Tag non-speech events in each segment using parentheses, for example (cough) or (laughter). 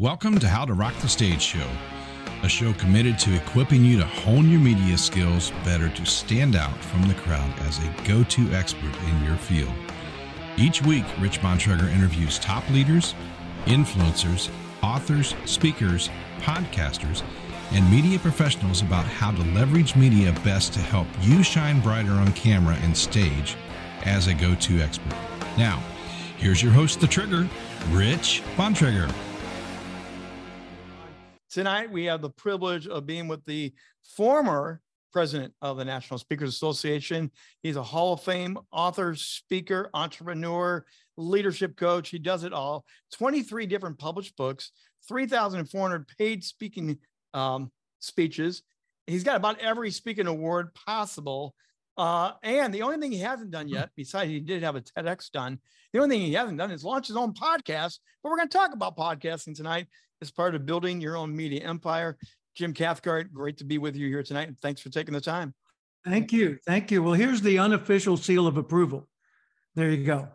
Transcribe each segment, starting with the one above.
Welcome to How to Rock the Stage Show, a show committed to equipping you to hone your media skills better to stand out from the crowd as a go to expert in your field. Each week, Rich Bontrager interviews top leaders, influencers, authors, speakers, podcasters, and media professionals about how to leverage media best to help you shine brighter on camera and stage as a go to expert. Now, here's your host, The Trigger, Rich Bontrager. Tonight, we have the privilege of being with the former president of the National Speakers Association. He's a Hall of Fame author, speaker, entrepreneur, leadership coach. He does it all. 23 different published books, 3,400 paid speaking um, speeches. He's got about every speaking award possible. Uh, and the only thing he hasn't done yet, besides he did have a TEDx done, the only thing he hasn't done is launch his own podcast. But we're going to talk about podcasting tonight as part of building your own media empire. Jim Cathcart, great to be with you here tonight. And thanks for taking the time. Thank you. Thank you. Well, here's the unofficial seal of approval. There you go.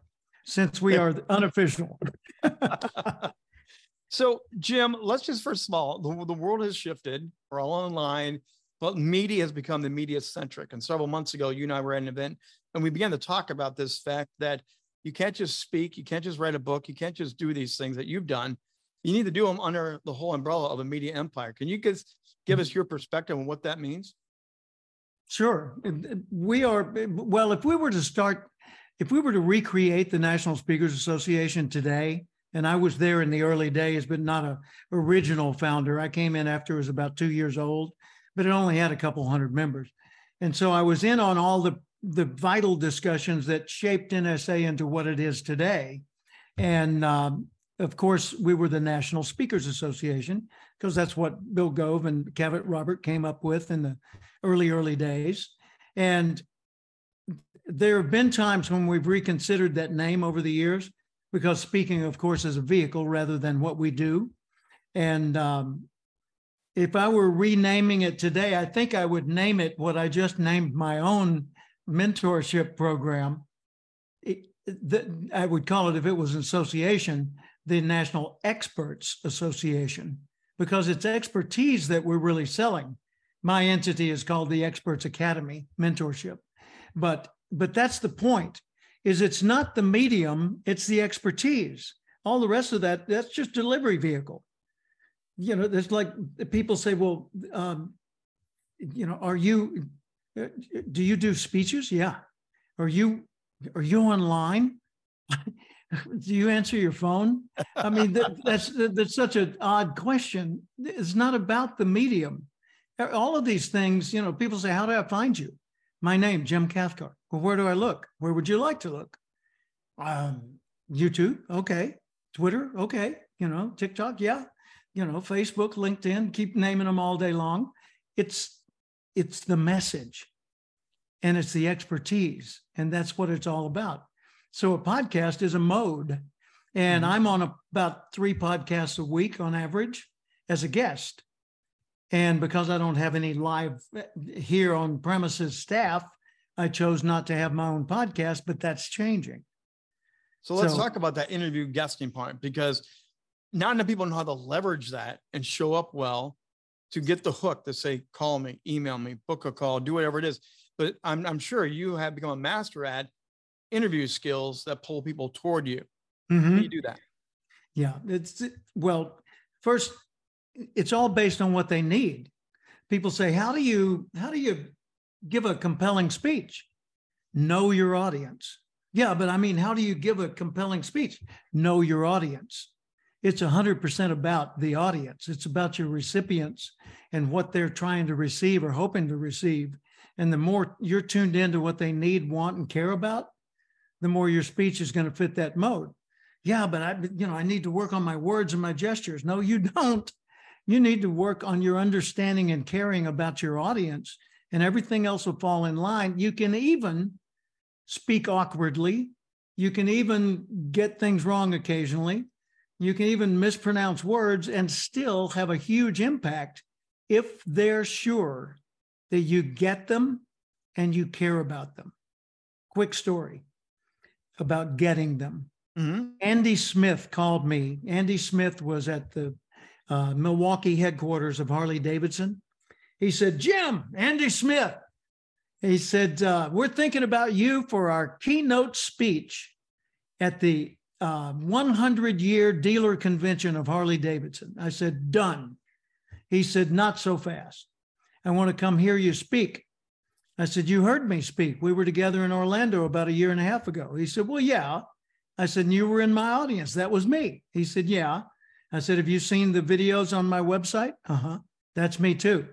Since we are unofficial. (laughs) so, Jim, let's just first of all, the, the world has shifted. We're all online, but media has become the media centric. And several months ago, you and I were at an event and we began to talk about this fact that you can't just speak, you can't just write a book, you can't just do these things that you've done you need to do them under the whole umbrella of a media empire. Can you give, give us mm-hmm. your perspective on what that means? Sure. We are, well, if we were to start, if we were to recreate the National Speakers Association today, and I was there in the early days, but not a original founder. I came in after it was about two years old, but it only had a couple hundred members. And so I was in on all the, the vital discussions that shaped NSA into what it is today. And um, of course, we were the National Speakers Association because that's what Bill Gove and Cavett Robert came up with in the early, early days. And there have been times when we've reconsidered that name over the years because speaking, of course, is a vehicle rather than what we do. And um, if I were renaming it today, I think I would name it what I just named my own mentorship program. It, the, I would call it, if it was an association, the National Experts Association because it's expertise that we're really selling. My entity is called the Experts Academy Mentorship. But but that's the point is it's not the medium, it's the expertise. All the rest of that that's just delivery vehicle. You know, there's like people say, well, um, you know, are you do you do speeches? Yeah. Are you are you online? (laughs) do you answer your phone? I mean, that, that's that's such an odd question. It's not about the medium. All of these things, you know, people say, "How do I find you?" My name, Jim Cathcart. Well, where do I look? Where would you like to look? Um, YouTube, okay. Twitter, okay. You know, TikTok, yeah. You know, Facebook, LinkedIn. Keep naming them all day long. It's it's the message, and it's the expertise, and that's what it's all about. So a podcast is a mode. And mm-hmm. I'm on a, about three podcasts a week on average as a guest. And because I don't have any live here on premises staff, I chose not to have my own podcast, but that's changing. So let's so, talk about that interview guesting part because not enough people know how to leverage that and show up well to get the hook to say, call me, email me, book a call, do whatever it is. But I'm, I'm sure you have become a master at interview skills that pull people toward you. Mm-hmm. How do you do that? Yeah, it's well, first, it's all based on what they need. People say, "How do you how do you give a compelling speech?" Know your audience. Yeah, but I mean, how do you give a compelling speech? Know your audience. It's 100% about the audience. It's about your recipients and what they're trying to receive or hoping to receive. And the more you're tuned into what they need, want, and care about, the more your speech is going to fit that mode. Yeah, but I, you know, I need to work on my words and my gestures. No, you don't. You need to work on your understanding and caring about your audience, and everything else will fall in line. You can even speak awkwardly. You can even get things wrong occasionally. You can even mispronounce words and still have a huge impact if they're sure that you get them and you care about them. Quick story about getting them. Mm-hmm. Andy Smith called me. Andy Smith was at the uh, Milwaukee headquarters of Harley Davidson. He said, Jim, Andy Smith. He said, uh, We're thinking about you for our keynote speech at the uh, 100 year dealer convention of Harley Davidson. I said, Done. He said, Not so fast. I want to come hear you speak. I said, You heard me speak. We were together in Orlando about a year and a half ago. He said, Well, yeah. I said, You were in my audience. That was me. He said, Yeah. I said, Have you seen the videos on my website? Uh huh. That's me too.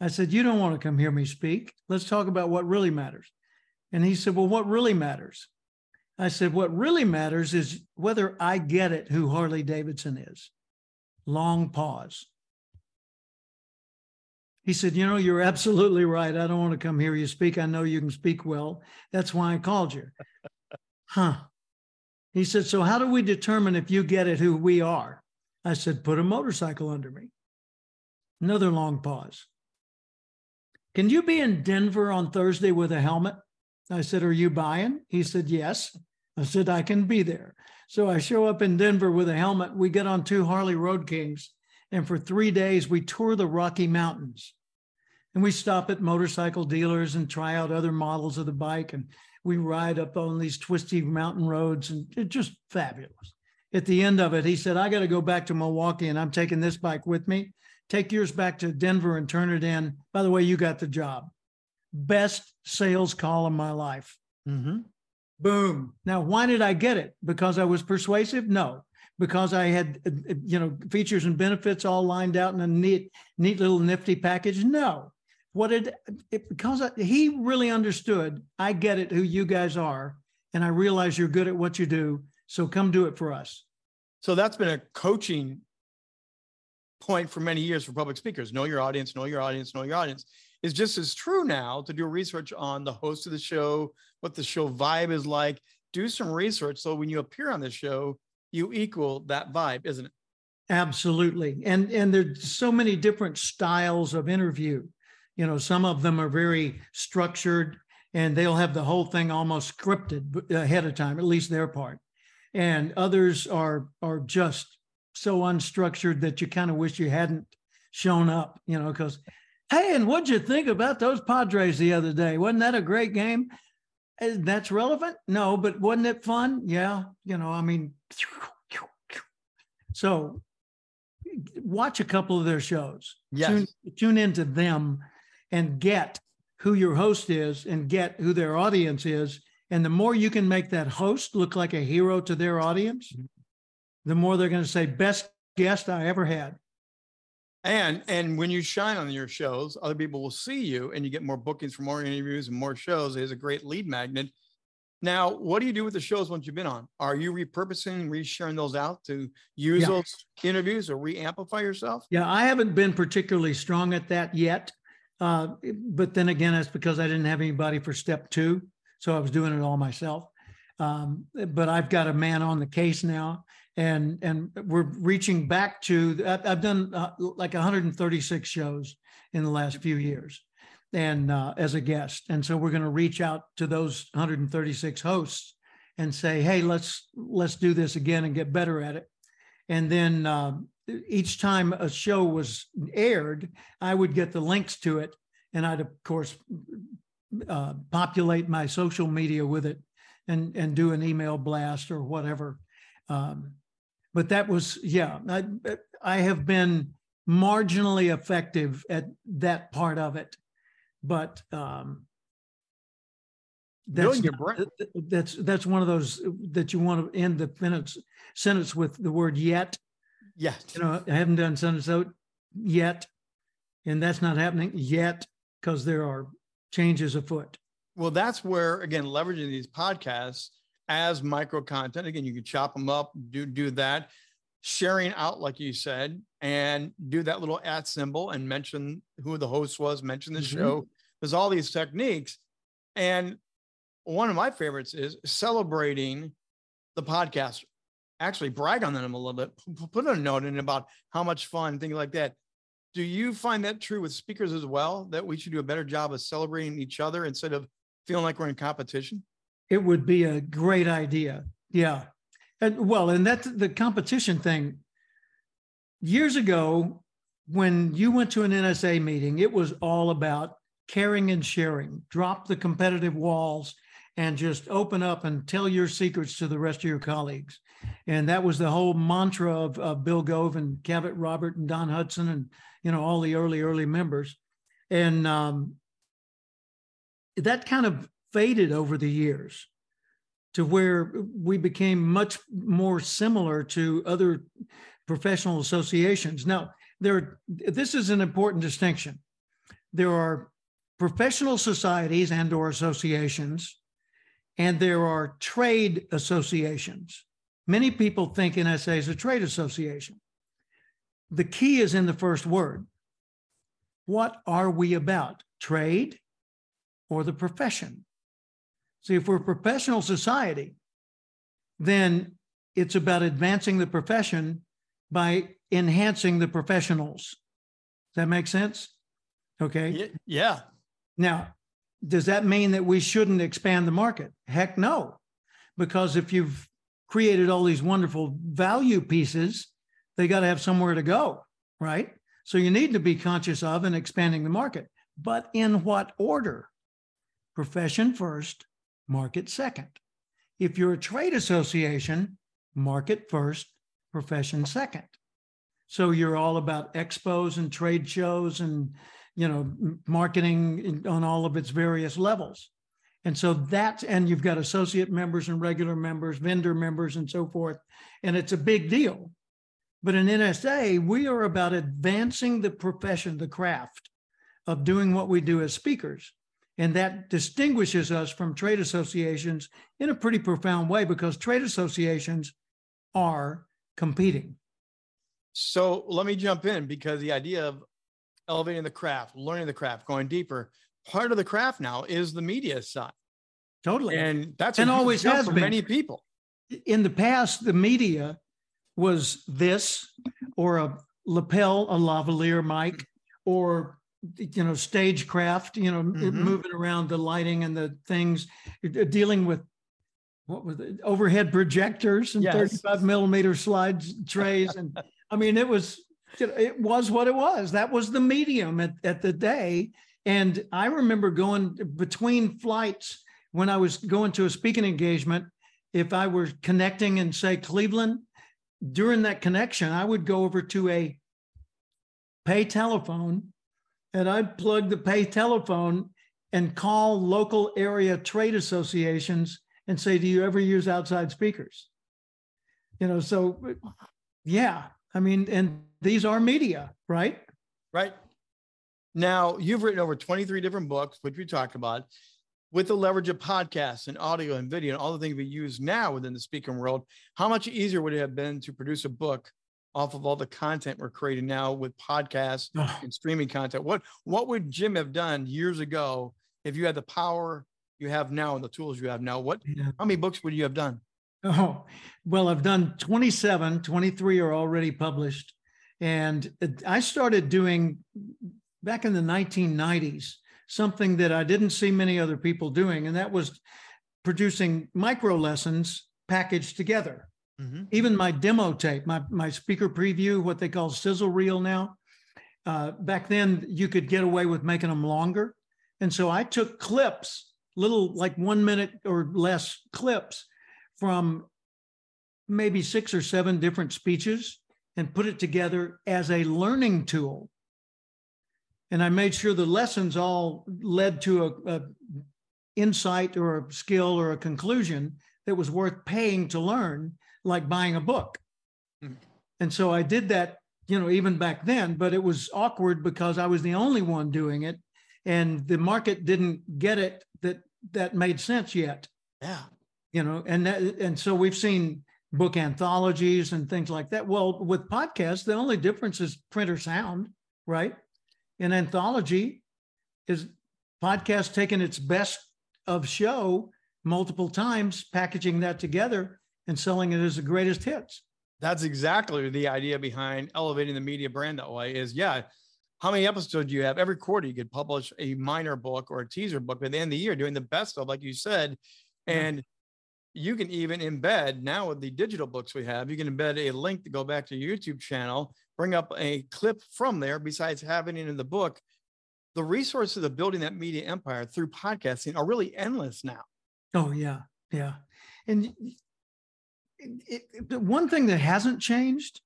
I said, You don't want to come hear me speak. Let's talk about what really matters. And he said, Well, what really matters? I said, What really matters is whether I get it who Harley Davidson is. Long pause. He said, You know, you're absolutely right. I don't want to come hear you speak. I know you can speak well. That's why I called you. (laughs) huh. He said, So how do we determine if you get it who we are? I said, Put a motorcycle under me. Another long pause. Can you be in Denver on Thursday with a helmet? I said, Are you buying? He said, Yes. I said, I can be there. So I show up in Denver with a helmet. We get on two Harley Road Kings and for three days, we tour the Rocky Mountains. And we stop at motorcycle dealers and try out other models of the bike. And we ride up on these twisty mountain roads and it's just fabulous. At the end of it, he said, I got to go back to Milwaukee and I'm taking this bike with me. Take yours back to Denver and turn it in. By the way, you got the job. Best sales call in my life. Mm-hmm. Boom. Now, why did I get it? Because I was persuasive? No because I had uh, uh, you know features and benefits all lined out in a neat neat little nifty package. No, what did it, because I, he really understood. I get it who you guys are, and I realize you're good at what you do. So come do it for us. So that's been a coaching point for many years for public speakers. Know your audience, know your audience, know your audience. Is just as true now to do research on the host of the show, what the show vibe is like. Do some research so when you appear on the show, you equal that vibe, isn't it? Absolutely. And and there's so many different styles of interview. You know, some of them are very structured and they'll have the whole thing almost scripted ahead of time, at least their part. And others are are just so unstructured that you kind of wish you hadn't shown up, you know, because hey, and what'd you think about those Padres the other day? Wasn't that a great game? Eh, that's relevant? No, but wasn't it fun? Yeah. You know, I mean, (sniffs) so watch a couple of their shows. Yes. Tune, tune into them and get who your host is and get who their audience is. And the more you can make that host look like a hero to their audience, mm-hmm. the more they're going to say, best guest I ever had. And and when you shine on your shows, other people will see you and you get more bookings for more interviews and more shows. It is a great lead magnet. Now, what do you do with the shows once you've been on? Are you repurposing, resharing those out to use yeah. those interviews or re-amplify yourself? Yeah, I haven't been particularly strong at that yet. Uh, but then again, that's because I didn't have anybody for step two. So I was doing it all myself. Um, but I've got a man on the case now and and we're reaching back to i've done uh, like 136 shows in the last few years and uh, as a guest. And so we're going to reach out to those 136 hosts and say hey let's let's do this again and get better at it. And then uh, each time a show was aired i would get the links to it and i'd of course uh, populate my social media with it and and do an email blast or whatever um, but that was yeah I, I have been marginally effective at that part of it. But um that's that's that's one of those that you want to end the sentence sentence with the word yet. Yeah you know i haven't done sentence out yet and that's not happening yet because there are changes afoot. Well that's where again leveraging these podcasts as micro content. Again, you can chop them up, do do that, sharing out like you said, and do that little at symbol and mention who the host was, mention the mm-hmm. show. There's all these techniques, and one of my favorites is celebrating the podcast. Actually, brag on them a little bit. Put a note in about how much fun, things like that. Do you find that true with speakers as well? That we should do a better job of celebrating each other instead of feeling like we're in competition? It would be a great idea. Yeah. And well, and that's the competition thing. years ago, when you went to an NSA meeting, it was all about caring and sharing. Drop the competitive walls and just open up and tell your secrets to the rest of your colleagues. And that was the whole mantra of, of Bill Gove and Cavett Robert and Don Hutson and you know all the early early members. And um, that kind of faded over the years to where we became much more similar to other professional associations. Now, there this is an important distinction. There are professional societies and or associations and there are trade associations. Many people think NSA is a trade association. The key is in the first word. What are we about? Trade or the profession? See, if we're a professional society, then it's about advancing the profession by enhancing the professionals. Does that make sense? Okay. Yeah. Now, does that mean that we shouldn't expand the market? Heck no. Because if you've created all these wonderful value pieces, they got to have somewhere to go, right? So you need to be conscious of and expanding the market. But in what order? Profession first, market second. If you're a trade association, market first, profession second. So you're all about expos and trade shows and you know marketing on all of its various levels. And so that's and you've got associate members and regular members, vendor members and so forth and it's a big deal. But in NSA, we are about advancing the profession, the craft of doing what we do as speakers. And that distinguishes us from trade associations in a pretty profound way because trade associations are competing. So let me jump in because the idea of elevating the craft, learning the craft, going deeper, part of the craft now is the media side. Totally. And that's and always has for been. many people. In the past, the media was this or a lapel, a lavalier mic, or you know, stagecraft, you know, Mhm. moving around the lighting and the things, dealing with what was it, overhead projectors and Yes. 35 millimeter slides trays. And (laughs) I mean, it was, it was what it was. That was the medium at, at the day. And I remember going between flights when I was going to a speaking engagement, if I were connecting in, say, Cleveland, during that connection, I would go over to a pay telephone and I'd plug the pay telephone and call local area trade associations and say, Do you ever use outside speakers? You know, so yeah, I mean, and these are media, right? Right. Now, you've written over 23 different books, which we talked about, with the leverage of podcasts and audio and video and all the things we use now within the speaking world. How much easier would it have been to produce a book off of all the content we're creating now with podcasts Oh, and streaming content? What what would Jim have done years ago if you had the power you have now and the tools you have now? What yeah. how many books would you have done? Oh, well, I've done 27, 23 are already published. And I started doing back in the 1990s something that I didn't see many other people doing, and that was producing micro lessons packaged together. Even my demo tape, my, my speaker preview, what they call sizzle reel now. Uh, back then, you could get away with making them longer. And so I took clips, little like one minute or less clips from maybe six or seven different speeches and put it together as a learning tool. And I made sure the lessons all led to a, a insight or a skill or a conclusion that was worth paying to learn, like buying a book. Mhm. And so I did that, you know, even back then, but it was awkward because I was the only one doing it. And the market didn't get it that that made sense yet Yeah. you know and that, and so we've seen book anthologies and things like that well with podcasts the only difference is printer sound right an anthology is podcast taking its best of show multiple times packaging that together and selling it as the greatest hits That's exactly the idea behind elevating the media brand that way is yeah. How many episodes do you have? Every quarter you could publish a minor book or a teaser book, at the end of the year, doing the best of, like you said. And you can even embed now with the digital books we have, you can embed a link to go back to your YouTube channel, bring up a clip from there, besides having it in the book. The resources of building that media empire through podcasting are really endless now. Oh, yeah. Yeah. And it, it, the one thing that hasn't changed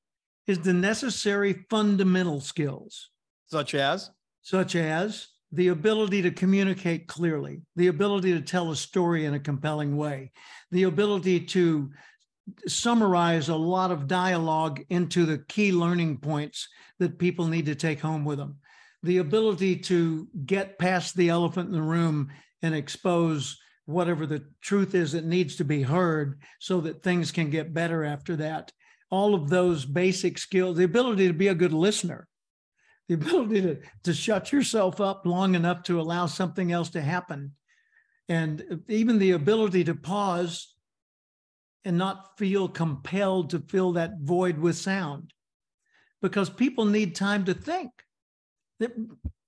is the necessary fundamental skills, Such as, such as the ability to communicate clearly, the ability to tell a story in a compelling way, the ability to summarize a lot of dialogue into the key learning points that people need to take home with them, the ability to get past the elephant in the room and expose whatever the truth is that needs to be heard so that things can get better after that. All of those basic skills, the ability to be a good listener, the ability to, to shut yourself up long enough to allow something else to happen, and even the ability to pause and not feel compelled to fill that void with sound because people need time to think.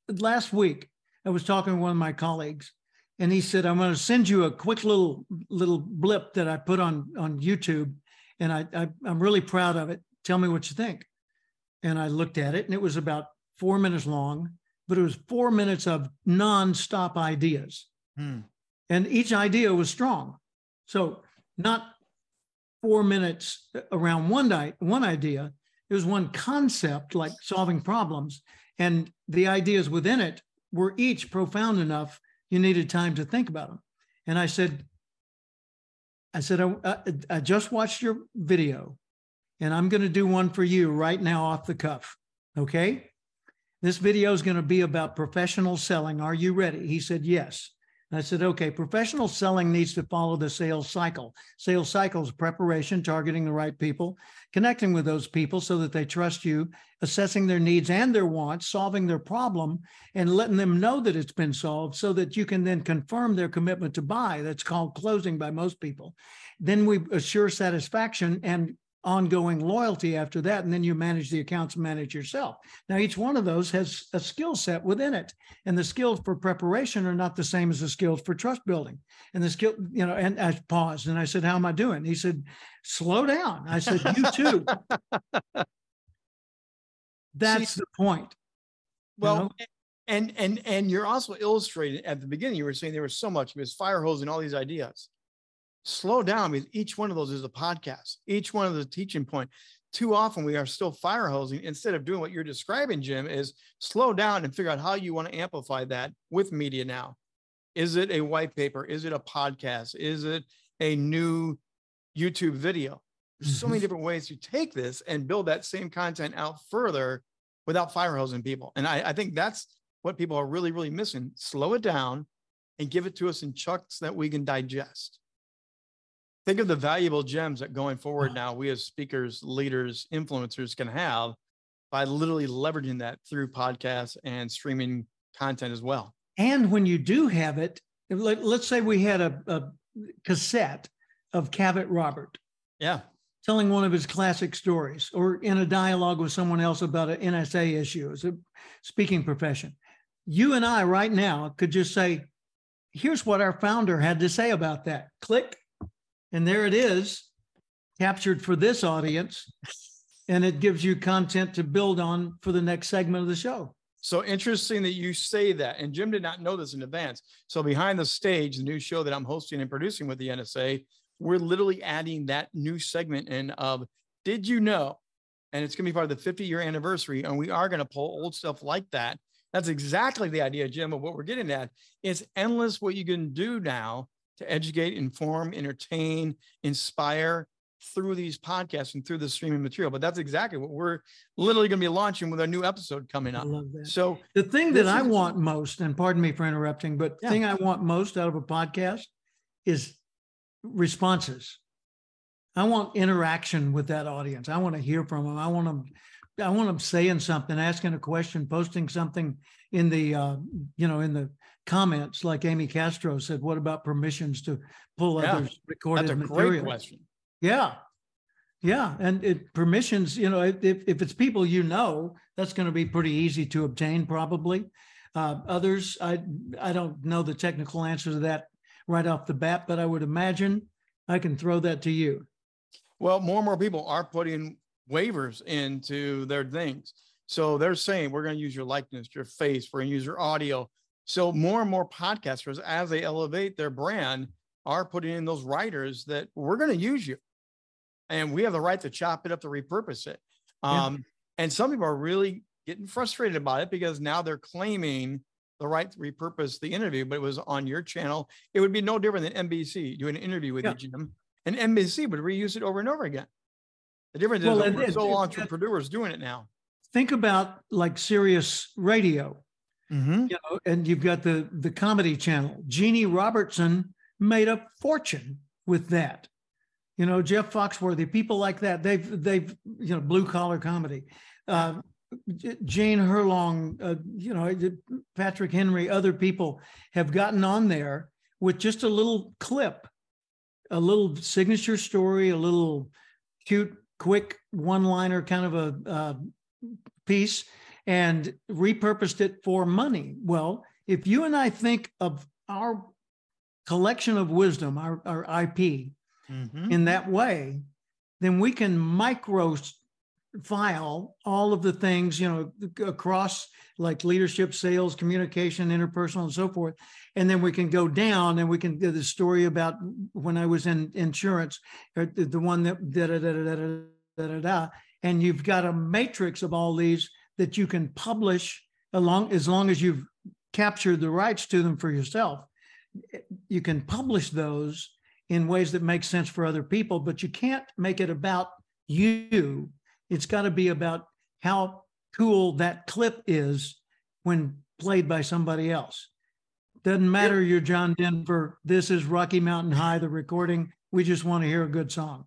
Last week, I was talking to one of my colleagues, and he said, "I'm going to send you a quick little little blip that I put on on YouTube, and I, I I'm really proud of it. Tell me what you think." And I looked at it, and it was about four minutes long, but it was four minutes of nonstop ideas, Hmm. and each idea was strong. So not four minutes around one di- one idea. It was one concept, like solving problems, and the ideas within it were each profound enough. You needed time to think about them. And I said, I said, I, I, I just watched your video, and I'm going to do one for you right now off the cuff. Okay. This video is going to be about professional selling. Are you ready? He said, Yes. And I said, Okay, professional selling needs to follow the sales cycle. Sales cycle is preparation, targeting the right people, connecting with those people so that they trust you, assessing their needs and their wants, solving their problem, and letting them know that it's been solved so that you can then confirm their commitment to buy. That's called closing by most people. Then we assure satisfaction and ongoing loyalty after that. And then you manage the accounts and manage yourself. Now, each one of those has a skill set within it. And the skills for preparation are not the same as the skills for trust building. And the skill, you know, and I paused and I said, How am I doing? He said, Slow down. I said, You too. (laughs) That's the point. Well, know? and and and you're also illustrating at the beginning. You were saying there was so much. It was fire hose and all these ideas. Slow down because each one of those is a podcast. Each one of the teaching point. Too often we are still fire hosing instead of doing what you're describing, Jim. Is slow down and figure out how you want to amplify that with media now. Is it a white paper? Is it a podcast? Is it a new YouTube video? There's so many Mhm. different ways to take this and build that same content out further without fire hosing people. And I, I think that's what people are really, really missing. Slow it down and give it to us in chunks that we can digest. Think of the valuable gems that going forward uh-huh. now we as speakers, leaders, influencers can have by literally leveraging that through podcasts and streaming content as well. And when you do have it, let, let's say we had a, a cassette of Cavett Robert Yeah. telling one of his classic stories or in a dialogue with someone else about an NSA issue as a speaking profession. You and I right now could just say, here's what our founder had to say about that. Click. And there it is, captured for this audience. And it gives you content to build on for the next segment of the show. So interesting that you say that. And Jim did not know this in advance. So behind the stage, the new show that I'm hosting and producing with the NSA, we're literally adding that new segment in of did you know? And it's going to be part of the 50 year anniversary. And we are going to pull old stuff like that. That's exactly the idea, Jim, of what we're getting at. It's endless what you can do now to educate, inform, entertain, inspire through these podcasts and through the streaming material. But that's exactly what we're literally going to be launching with our new episode coming I up. love that. So The thing that I is- want most, and pardon me for interrupting, but the Yeah. thing I want most out of a podcast is responses. I want interaction with that audience. I want to hear from them. I want them, I want them saying something, asking a question, posting something in the, uh, you know, in the comments, like Amy Castro said, what about permissions to pull Yeah, others that's recorded a great material? question. Yeah. Yeah. And it permissions, you know, if, if if it's people you know, that's going to be pretty easy to obtain probably. Uh, others, I, I don't know the technical answer to that right off the bat, but I would imagine I can throw that to you. Well, more and more people are putting waivers into their things. So they're saying we're going to use your likeness, your face, we're going to use your audio. So more and more podcasters, as they elevate their brand, are putting in those writers that we're going to use you. And we have the right to chop it up to repurpose it. Um, yeah. And some people are really getting frustrated about it because now they're claiming the right to repurpose the interview, but it was on your channel. It would be no different than NBC doing an interview with yeah. you, Jim, and NBC would reuse it over and over again. The difference well, is we're entrepreneurs doing it now. Think about like Sirius Radio, mm-hmm. you know, and you've got the the comedy channel. Jeanne Robertson made a fortune with that. You know, Jeff Foxworthy, people like that. They've they've you know blue collar comedy. Uh, Jane Herlong, uh, you know, Patrick Henry, other people have gotten on there with just a little clip, a little signature story, a little cute, quick one liner kind of a uh, piece and repurposed it for money. Well, if you and I think of our collection of wisdom, our, our IP, mm-hmm. in that way, then we can micro file all of the things you know across like leadership sales communication interpersonal and so forth and then we can go down and we can do the story about when i was in insurance uh, the one that da da da da da da da, da and you've got a matrix of all these that you can publish along as long as you've captured the rights to them for yourself you can publish those in ways that make sense for other people but you can't make it about you it's got to be about how cool that clip is when played by somebody else. Doesn't matter you're John Denver. This is Rocky Mountain High, the recording. We just want to hear a good song.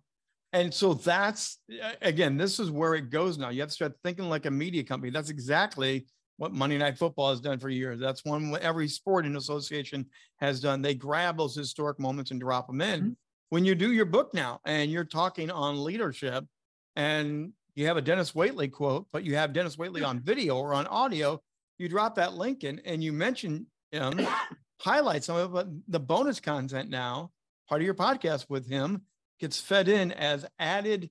And so that's again, this is where it goes now. You have to start thinking like a media company. That's exactly what Monday Night Football has done for years. That's one every sporting association has done. They grab those historic moments and drop them in. Mm-hmm. When you do your book now and you're talking on leadership and you have a Dennis Waitley quote, but you have Dennis Waitley on video or on audio, you drop that link in and you mention him, (coughs) highlight some of it, but the bonus content now, part of your podcast with him, gets fed in as added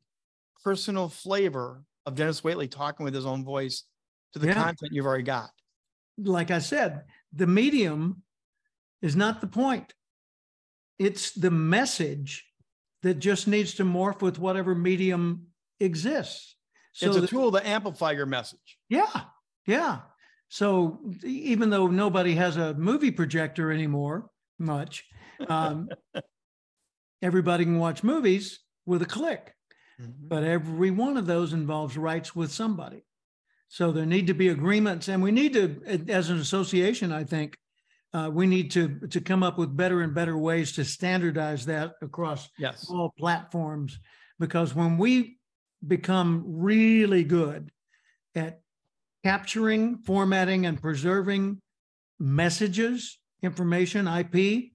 personal flavor of Dennis Waitley talking with his own voice to the yeah. content you've already got. Like I said, the medium is not the point. It's the message that just needs to morph with whatever medium exists. So it's a the, tool to amplify your message. Yeah. Yeah. So even though nobody has a movie projector anymore, much, um, (laughs) everybody can watch movies with a click. Mm-hmm. But every one of those involves rights with somebody. So there need to be agreements, and we need to, as an association, I think, uh, we need to to come up with better and better ways to standardize that across yes. all platforms. Because when we become really good at capturing, formatting, and preserving messages, information, IP,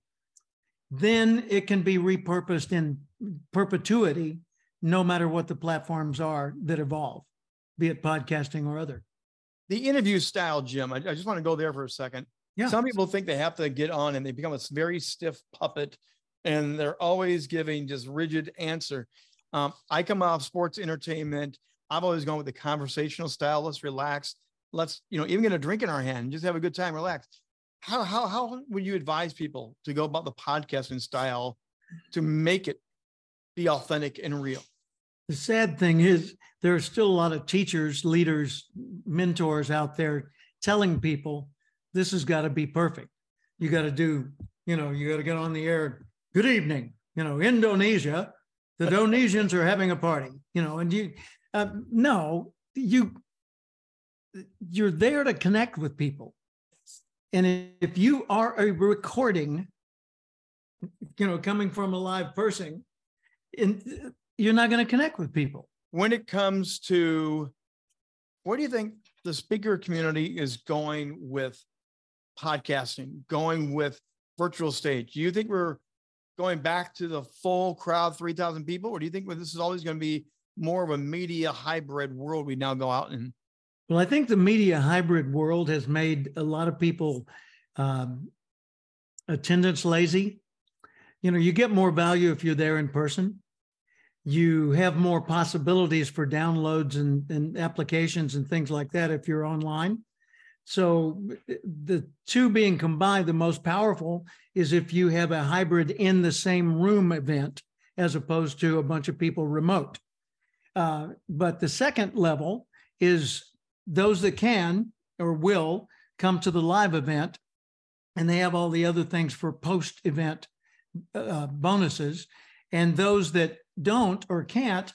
then it can be repurposed in perpetuity, no matter what the platforms are that evolve, be it podcasting or other. The interview style, Jim, I, I just want to go there for a second. Yeah. Some people think they have to get on and they become a very stiff puppet and they're always giving just rigid answer. Um, I come off sports entertainment. I've always gone with the conversational style. Let's relax. Let's, you know, even get a drink in our hand, just have a good time, relax. How, how, how would you advise people to go about the podcasting style to make it be authentic and real? The sad thing is, there are still a lot of teachers, leaders, mentors out there telling people this has got to be perfect. You got to do, you know, you got to get on the air. Good evening, you know, Indonesia the (laughs) Indonesians are having a party, you know, and you, uh, no, you, you're there to connect with people. And if you are a recording, you know, coming from a live person, and you're not going to connect with people. When it comes to, what do you think the speaker community is going with podcasting, going with virtual stage? Do you think we're going back to the full crowd, 3,000 people? Or do you think this is always going to be more of a media hybrid world we now go out in? Well, I think the media hybrid world has made a lot of people um, attendance lazy. you know, you get more value if you're there in person. You have more possibilities for downloads and, and applications and things like that if you're online. So the two being combined, the most powerful is if you have a hybrid in the same room event as opposed to a bunch of people remote. Uh, but the second level is those that can or will come to the live event and they have all the other things for post event uh, bonuses. And those that don't or can't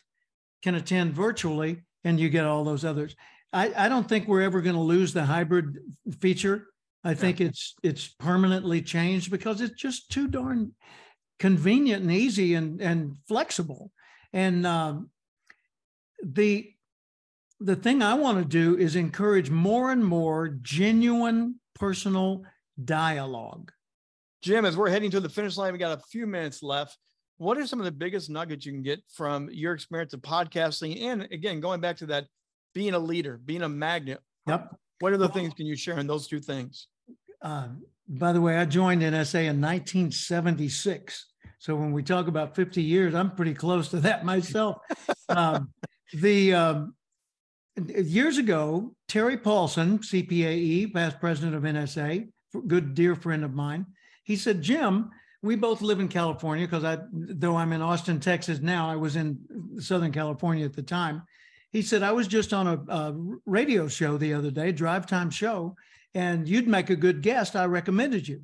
can attend virtually and you get all those others. I, I don't think we're ever going to lose the hybrid feature. I think yeah. it's it's permanently changed because it's just too darn convenient and easy and and flexible. And um, the the thing I want to do is encourage more and more genuine personal dialogue. Jim, as we're heading to the finish line, we got a few minutes left. What are some of the biggest nuggets you can get from your experience of podcasting? And again, going back to that, being a leader, being a magnet. Yep. What are the things can you share in those two things? Uh, by the way, I joined NSA in 1976. So when we talk about 50 years, I'm pretty close to that (laughs) myself. um, the um, Uh, years ago, Terry Paulson, CPAE, past president of NSA, good dear friend of mine, he said, Jim, we both live in California because I, though I'm in Austin, Texas now, I was in Southern California at the time. He said, I was just on a, a radio show the other day, drive time show, and you'd make a good guest. I recommended you.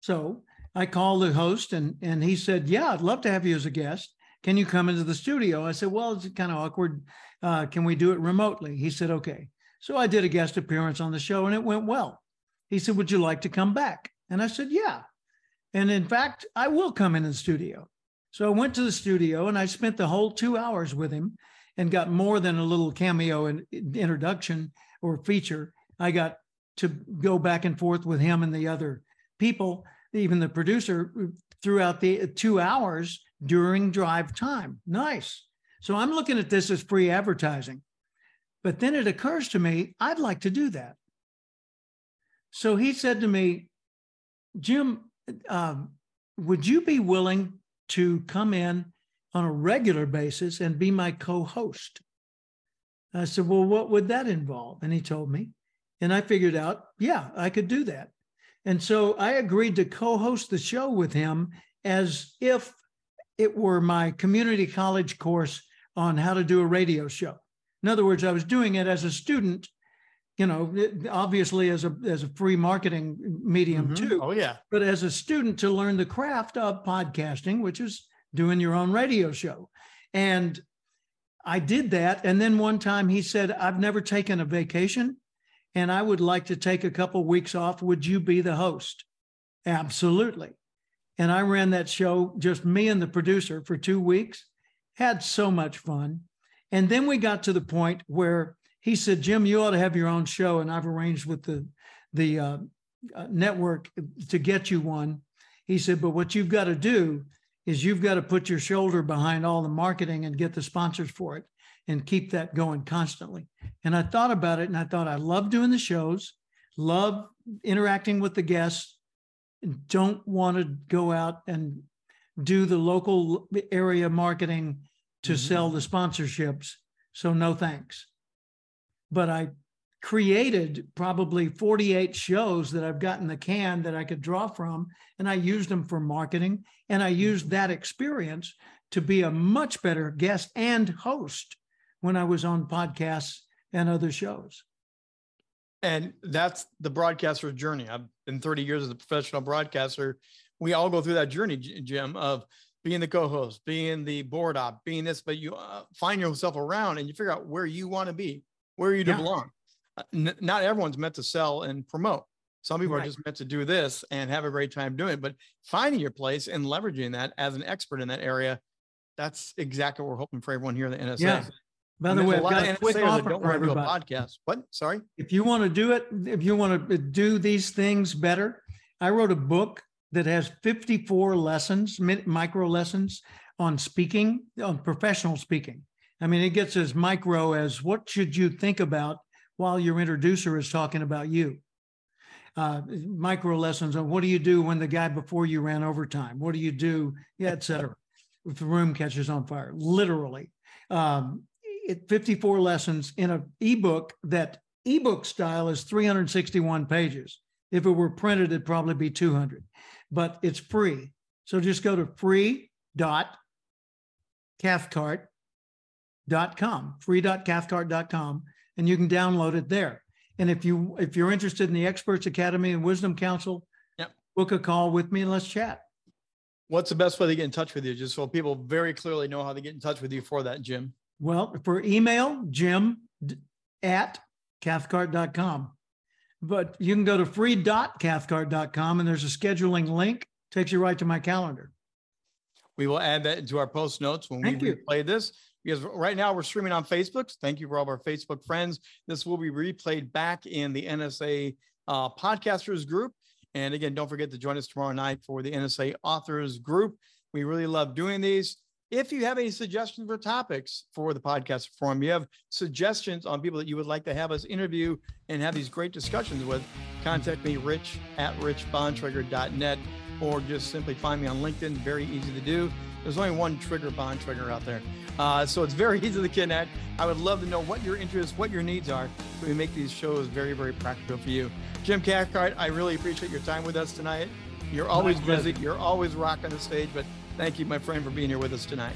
So I called the host and, and he said, Yeah, I'd love to have you as a guest. Can you come into the studio? I said, Well, it's kind of awkward. Uh, can we do it remotely? He said, Okay. So I did a guest appearance on the show and it went well. He said, Would you like to come back? And I said, Yeah. And in fact, I will come in the studio. So I went to the studio and I spent the whole two hours with him and got more than a little cameo and introduction or feature. I got to go back and forth with him and the other people, even the producer, throughout the two hours during drive time. Nice. So I'm looking at this as free advertising. But then it occurs to me, I'd like to do that. So he said to me, Jim, um, would you be willing to come in on a regular basis and be my co host? I said, Well, what would that involve? And he told me. And I figured out, yeah, I could do that. And so I agreed to co host the show with him as if it were my community college course on how to do a radio show. In other words, I was doing it as a student you know, obviously as a as a free marketing medium mm-hmm. too. Oh yeah. But as a student to learn the craft of podcasting, which is doing your own radio show. And I did that. And then one time he said, I've never taken a vacation and I would like to take a couple weeks off. Would you be the host? Absolutely. And I ran that show, just me and the producer for two weeks, had so much fun. And then we got to the point where he said, Jim, you ought to have your own show. And I've arranged with the, the uh, uh, network to get you one. He said, but what you've got to do is you've got to put your shoulder behind all the marketing and get the sponsors for it and keep that going constantly. And I thought about it and I thought, I love doing the shows, love interacting with the guests, and don't want to go out and do the local area marketing to mm-hmm. sell the sponsorships. So, no thanks but I created probably 48 shows that I've got in the can that I could draw from. And I used them for marketing. And I used mm-hmm. that experience to be a much better guest and host when I was on podcasts and other shows. And that's the broadcaster's journey. I've been 30 years as a professional broadcaster. We all go through that journey, Jim, of being the co-host, being the board op, being this, but you uh, find yourself around and you figure out where you want to be where you yeah. belong. Uh, n- not everyone's meant to sell and promote. Some people right. are just meant to do this and have a great time doing it. But finding your place and leveraging that as an expert in that area, that's exactly what we're hoping for everyone here in the NSA. Yeah. By the way, I've got a quick offer for everybody. podcast. What? Sorry. If you want to do it, if you want to do these things better, I wrote a book that has 54 lessons, micro lessons on speaking, on professional speaking. I mean, it gets as micro as what should you think about while your introducer is talking about you. uh, micro lessons on what do you do when the guy before you ran overtime? What do you do? Yeah, et cetera. if the room catches on fire, literally. Um, it 54 lessons in an ebook that ebook style is 361 pages. If it were printed, it'd probably be 200, but it's free. So just go to free.cathcart.com, free.cathcart.com, and you can download it there. And if you if you're interested in the Experts Academy and Wisdom Council, Yep. book a call with me and let's chat. What's the best way to get in touch with you? Just so people very clearly know how to get in touch with you for that, Jim. Well, for email, jim at cathcart.com. But you can go to free.cathcart.com and there's a scheduling link, takes you right to my calendar. We will add that into our post notes when Thank we you. replay this. Because right now we're streaming on Facebook. Thank you for all of our Facebook friends. This will be replayed back in the NSA uh, podcasters group. And again, don't forget to join us tomorrow night for the NSA authors group. We really love doing these. If you have any suggestions for topics for the podcast forum, you have suggestions on people that you would like to have us interview and have these great discussions with, contact me, rich at richbontrager.net, or just simply find me on LinkedIn. Very easy to do. There's only one trigger Bontrager out there. Uh, so it's very (laughs) easy to connect. I would love to know what your interests, what your needs are, so we make these shows very, very practical for you. Jim Cathcart, I really appreciate your time with us tonight. You're always busy. You're always rocking the stage, but thank you, my friend, for being here with us tonight.